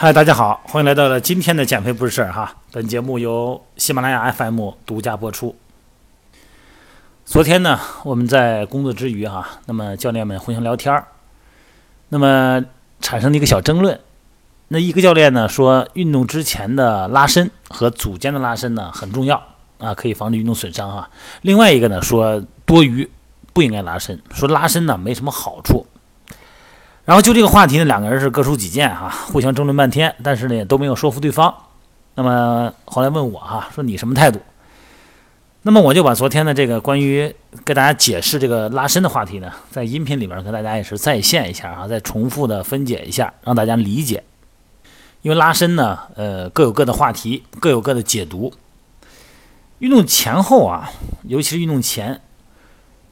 嗨，大家好，欢迎来到了今天的减肥不是事儿哈。本节目由喜马拉雅 FM 独家播出。昨天呢，我们在工作之余哈，那么教练们互相聊天儿，那么产生了一个小争论。那一个教练呢说，运动之前的拉伸和组间的拉伸呢很重要啊，可以防止运动损伤哈。另外一个呢说多余，不应该拉伸，说拉伸呢没什么好处。然后就这个话题呢，两个人是各抒己见哈，互相争论半天，但是呢也都没有说服对方。那么后来问我哈，说你什么态度？那么我就把昨天的这个关于给大家解释这个拉伸的话题呢，在音频里边跟大家也是再现一下啊，再重复的分解一下，让大家理解。因为拉伸呢，呃，各有各的话题，各有各的解读。运动前后啊，尤其是运动前。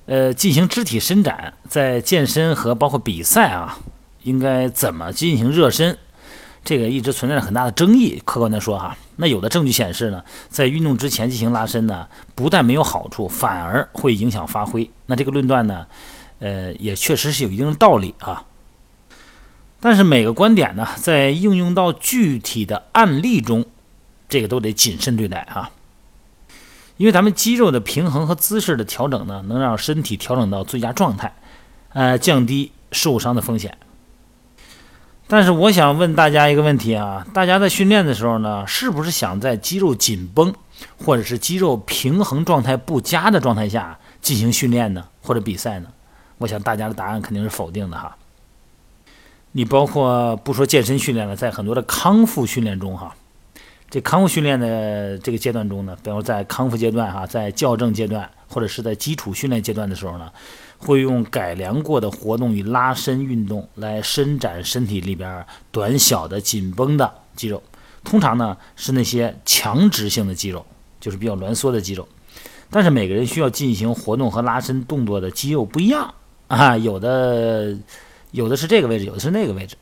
呃，进行肢体伸展，在健身和包括比赛啊，应该怎么进行热身？这个一直存在着很大的争议。客观的说哈，那有的证据显示呢，在运动之前进行拉伸呢，不但没有好处，反而会影响发挥。那这个论断呢，呃，也确实是有一定的道理啊。但是每个观点呢，在应用到具体的案例中，这个都得谨慎对待哈。因为咱们肌肉的平衡和姿势的调整呢，能让身体调整到最佳状态，呃，降低受伤的风险。但是我想问大家一个问题啊，大家在训练的时候呢，是不是想在肌肉紧绷或者是肌肉平衡状态不佳的状态下进行训练呢，或者比赛呢？我想大家的答案肯定是否定的哈。你包括不说健身训练了，在很多的康复训练中哈。这康复训练的这个阶段中呢，比如在康复阶段哈，在校正阶段或者是在基础训练阶段的时候呢，会用改良过的活动与拉伸运动来伸展身体里边短小的紧绷的肌肉，通常呢是那些强直性的肌肉，就是比较挛缩的肌肉。但是每个人需要进行活动和拉伸动作的肌肉不一样啊，有的有的是这个位置，有的是那个位置。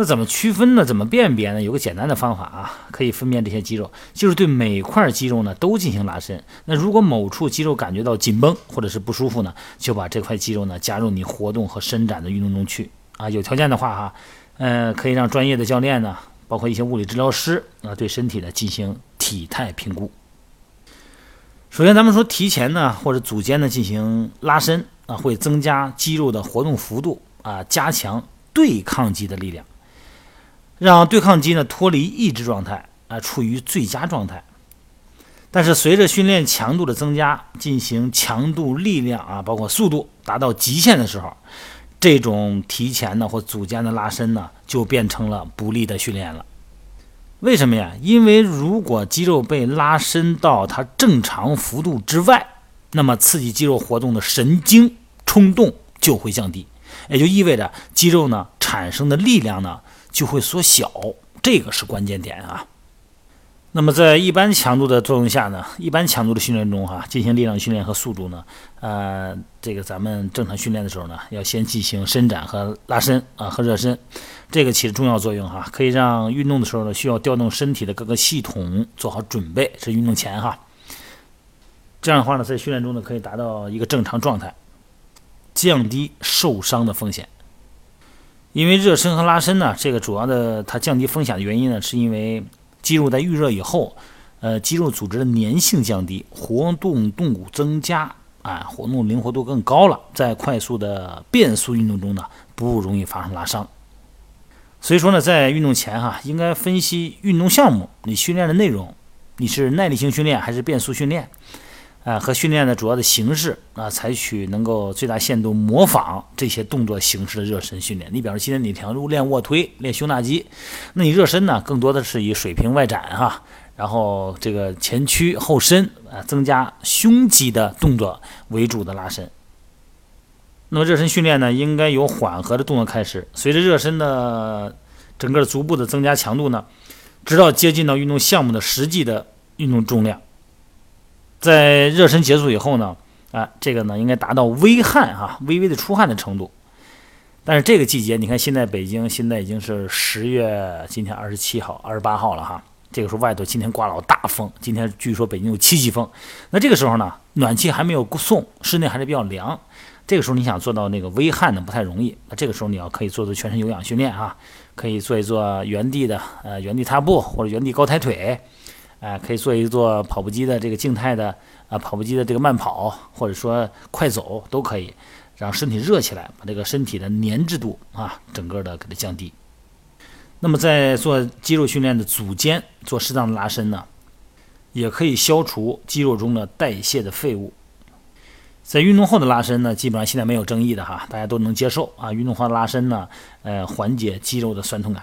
那怎么区分呢？怎么辨别呢？有个简单的方法啊，可以分辨这些肌肉，就是对每块肌肉呢都进行拉伸。那如果某处肌肉感觉到紧绷或者是不舒服呢，就把这块肌肉呢加入你活动和伸展的运动中去啊。有条件的话哈，呃，可以让专业的教练呢，包括一些物理治疗师啊，对身体呢进行体态评估。首先，咱们说提前呢或者组间呢进行拉伸啊，会增加肌肉的活动幅度啊，加强对抗肌的力量。让对抗肌呢脱离抑制状态啊，处于最佳状态。但是随着训练强度的增加，进行强度、力量啊，包括速度达到极限的时候，这种提前的或组间的拉伸呢，就变成了不利的训练了。为什么呀？因为如果肌肉被拉伸到它正常幅度之外，那么刺激肌肉活动的神经冲动就会降低，也就意味着肌肉呢产生的力量呢。就会缩小，这个是关键点啊。那么在一般强度的作用下呢，一般强度的训练中哈，进行力量训练和速度呢，呃，这个咱们正常训练的时候呢，要先进行伸展和拉伸啊和热身，这个起着重要作用哈，可以让运动的时候呢，需要调动身体的各个系统做好准备，是运动前哈。这样的话呢，在训练中呢，可以达到一个正常状态，降低受伤的风险。因为热身和拉伸呢，这个主要的它降低风险的原因呢，是因为肌肉在预热以后，呃，肌肉组织的粘性降低，活动动骨增加，啊，活动灵活度更高了，在快速的变速运动中呢，不容易发生拉伤。所以说呢，在运动前哈，应该分析运动项目，你训练的内容，你是耐力性训练还是变速训练？啊，和训练的主要的形式啊，采取能够最大限度模仿这些动作形式的热身训练。你比如今天你强度练卧推、练胸大肌，那你热身呢，更多的是以水平外展哈，然后这个前屈后伸啊，增加胸肌的动作为主的拉伸。那么热身训练呢，应该由缓和的动作开始，随着热身的整个逐步的增加强度呢，直到接近到运动项目的实际的运动重量。在热身结束以后呢，啊，这个呢应该达到微汗哈，微微的出汗的程度。但是这个季节，你看现在北京现在已经是十月，今天二十七号、二十八号了哈。这个时候外头今天刮老大风，今天据说北京有七级风。那这个时候呢，暖气还没有送，室内还是比较凉。这个时候你想做到那个微汗呢，不太容易。那这个时候你要可以做做全身有氧训练啊，可以做一做原地的呃原地踏步或者原地高抬腿，哎，可以做一做跑步机的这个静态的啊跑步机的这个慢跑或者说快走都可以，让身体热起来，把这个身体的粘滞度啊整个的给它降低。那么在做肌肉训练的组间做适当的拉伸呢，也可以消除肌肉中的代谢的废物。在运动后的拉伸呢，基本上现在没有争议的哈，大家都能接受啊。运动后的拉伸呢，呃，缓解肌肉的酸痛感。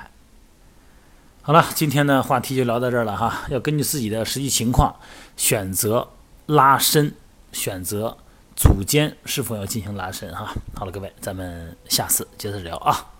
好了，今天的话题就聊到这儿了哈，要根据自己的实际情况选择拉伸，选择组间是否要进行拉伸哈。好了，各位，咱们下次接着聊啊。